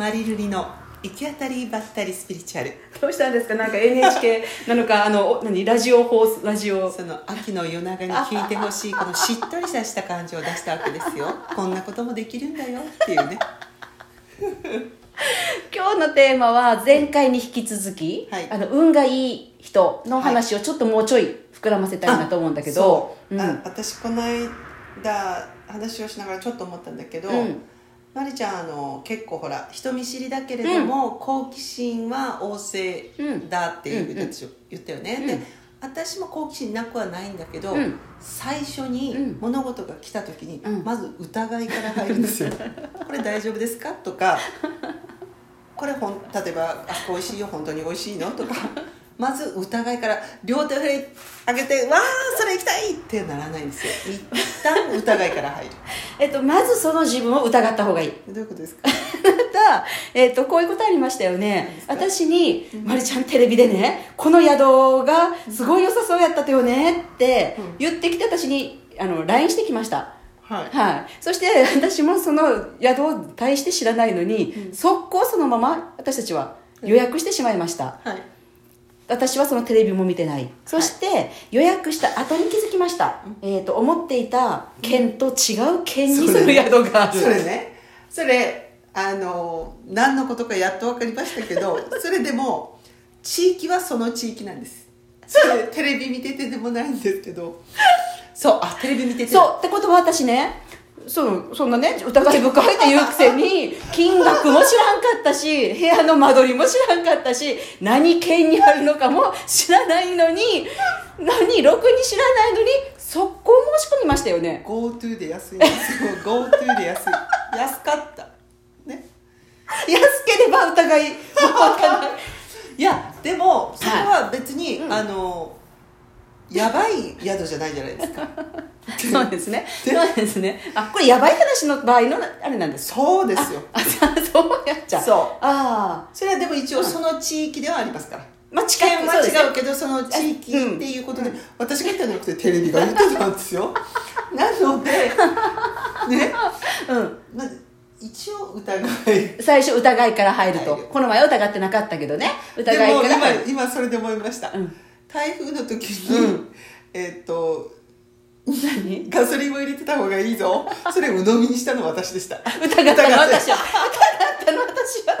マリルリの行き当たりばったりスピリチュアル。どうしたんですか？なんか NHK なのか？あのお何？ラジオ放送？ラジオ？その秋の夜長に聞いてほしいこのしっとりした感じを出したわけですよ。こんなこともできるんだよっていうね。今日のテーマは前回に引き続き、はい。あの運がいい人の話をちょっともうちょい膨らませたいなと思うんだけど、そう、うん。あ私この間話をしながらちょっと思ったんだけど、うんまりちゃんあの結構ほら人見知りだけれども、好奇心は旺盛だっていううん言言ったよね、うん。で私も好奇心なくはないんだけど、うん。最初にうん物事が来た時に、うん。まず疑いから入るんですよ。これ大丈夫ですか？とかこれほん例えば「あそこ美味しいよ本当に美味しいの?」とか まず疑いから両手を上げて「わあそれ行きたい!」ってならないんですよ。一旦疑いから入る。えっと、まずその自分を疑った方がいい。どういうことですか？た、えっと、こういうことありましたよ何ね私に「まりちゃんテレビでねこの宿がすごい良さそうやったとよね」ってうん。言ってきて私にあの LINE してきました。はい。はい、そして私もその宿を大して知らないのに、速攻そのまま私たちは予約してしまいました、はい私はそのテレビも見てない。そして予約した後に気づきました、えー、と思っていた県と違う県にその宿がある。それね。それあの何のことかやっと分かりましたけど それでも地域はその地域なんです。それテレビ見ててでもないんですけど。そう。あテレビ見てて。そう。ってことは私ねそうそんなね疑い深いっていうくせに 金額も知らんかったし部屋の間取りも知らんかったし何県にあるのかも知らないのに何ろくに知らないのに速攻申し込みましたよね。GoTo で安いんですよ。GoTo で安い。安かった。ね。安ければ疑いもわかないいやでもそれは別に、うん。あのやばい宿じゃないじゃないですかそうですね。そうですね。あこれやばい話の場合のあれなんです。かそうですよ。あそうやっちゃう。そう。ああ。それはでも一応その地域ではありますから。まあ近い県は違うけどその地域っていうことで、私が言ったんじゃなくてテレビが言ってたんですよ。なのでね。うん。まず一応疑い。最初疑いから入ると、この前は疑ってなかったけどね。で疑いも今から。入る今それで思いました、うん。台風の時に、うん。えっと何？ガソリンを入れてた方がいいぞ。それ鵜呑みにしたの私でした。疑ったの私は。疑ったの私は。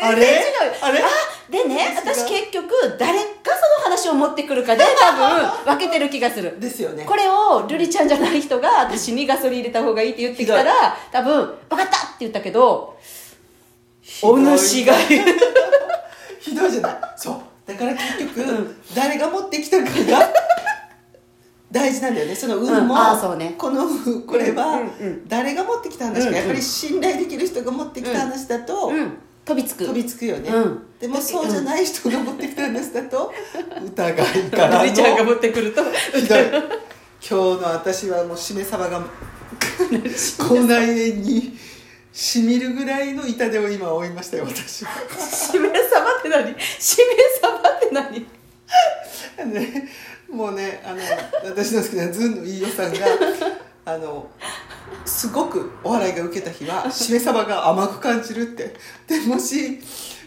あれ？あれ？でね私結局誰がその話を持ってくるかで多分 分けてる気がする。ですよね。これを瑠璃ちゃんじゃない人が私にガソリン入れた方がいいって言ってきたら多分「分かった!」って言ったけどお主が ひどいじゃない。そう。だから結局、うん。誰が持ってきたかが大事なんだよね。その運も、うん。ね。このこれは、うんうん。うん誰が持ってきた話か、うんうん。やっぱり信頼できる人が持ってきた話だと、うん。飛びつく。飛びつくよね、うん。でもそうじゃない人が持ってきた話だと 疑いからのちゃんが持ってくるとひどい。今日の私はもうしめ鯖が 口内炎にしみるぐらいの痛手を今負いましたよ私は。しめさばって何？しめさばって何？ね、もうねあの私の好きなズンの飯尾さんが あのすごくお笑いが受けた日はしめ鯖が甘く感じるって。でもし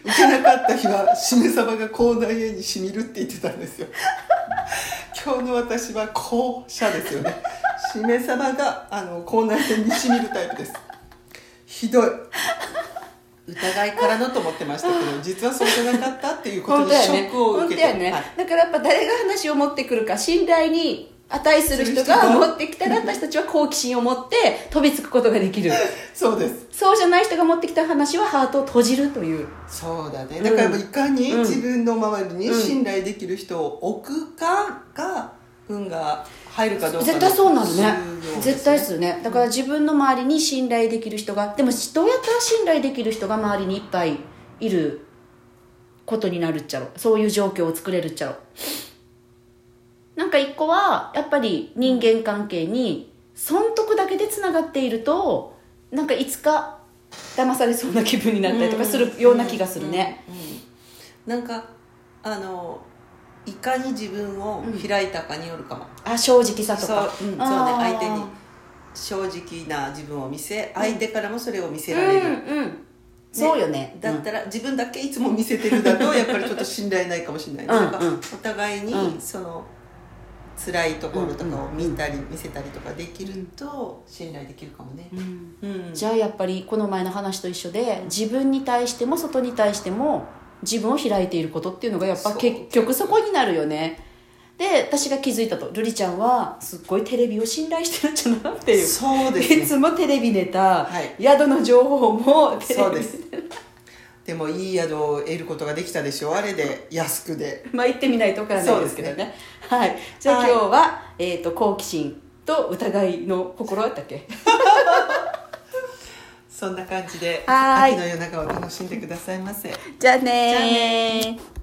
受けなかった日はしめ鯖が口内炎にしみるって言ってたんですよ。今日の私は後者ですよね。しめ鯖があの口内炎にしみるタイプです。ひどい。疑いからのと思ってましたけど 実はそうじゃなかったっていうこと本当やね。にショックを受けて。本当やね、はい。だからやっぱ誰が話を持ってくるか信頼に値する人がが。持ってきたら私たちは好奇心を持って飛びつくことができる。そうです。そうじゃない人が持ってきた話はハートを閉じるという。そうだね。うんだからいかにうん。自分の周りにうん信頼できる人を置くかが運が入るかどうか絶対そうなるね。絶対ですよね。だから自分の周りに信頼できる人がでもどうやったら信頼できる人が周りにいっぱいいることになるっちゃろそういう状況を作れるっちゃろなんか一個はやっぱり人間関係に損得だけでつながっているとなんかいつか騙されそうな気分になったりとかするような気がするね、うんうんうん。なんかあのいかに自分を開いたかによるかも、あ正直さとそう,、かうんそうね。相手に正直な自分を見せ相手からもそれを見せられる、うんうん。そうよね。だったら自分だけいつも見せてるだとやっぱりちょっと信頼ないかもしれない、うんなんかお互いにうん。その辛いところとかを見たり見せたりとかできると信頼できるかもね。うん。うん。じゃあやっぱりこの前の話と一緒で自分に対しても外に対しても自分を開いていることっていうのがやっぱ結局そこになるよね。で私が気づいたと。瑠璃ちゃんはすっごいテレビを信頼してるんじゃなっていうそうですね。いつもテレビネタ、はい。宿の情報もテレビそうですでもいい宿を得ることができたでしょ。うあれで安くで。まあ行ってみないとわからないですけどね。そうではい。じゃあはい。今日は、えー、と好奇心と疑いの心だったっけ？そんな感じで秋の夜長を楽しんでくださいませ。じゃあねー